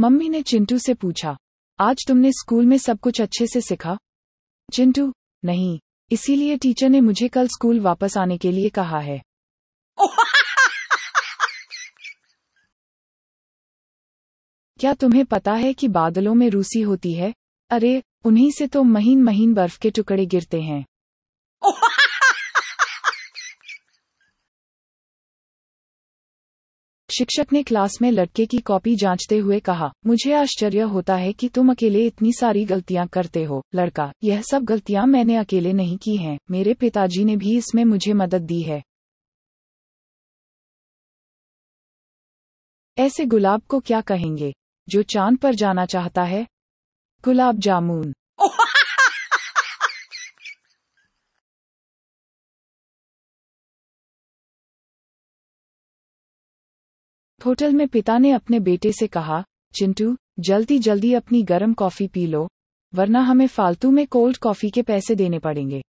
Mummy ने चिंटू से पूछा, आज तुमने स्कूल में सब कुछ अच्छे से सीखा? चिंटू, नहीं, इसीलिए टीचर ने मुझे कल स्कूल वापस आने के लिए कहा है। क्या तुम्हें पता है कि बादलों में रूसी होती है? अरे, उन्हीं से तो महीन महीन बर्फ़ के टुकड़े गिरते हैं। शिक्षक ने क्लास में लड़के की कॉपी जांचते हुए कहा, मुझे आश्चर्य होता है कि तुम अकेले इतनी सारी गलतियाँ करते हो। लड़का, यह सब गलतियाँ मैंने अकेले नहीं की हैं। मेरे पिताजी ने भी इसमें मुझे मदद दी है। ऐसे गुलाब को क्या कहेंगे? जो चाँद पर जाना चाहता है। गुलाब जामुन। होटल में पिता ने अपने बेटे से कहा, चिंटू, जल्दी जल्दी अपनी गर्म कॉफ़ी पी लो, वरना हमें फालतू में कोल्ड कॉफ़ी के पैसे देने पड़ेंगे।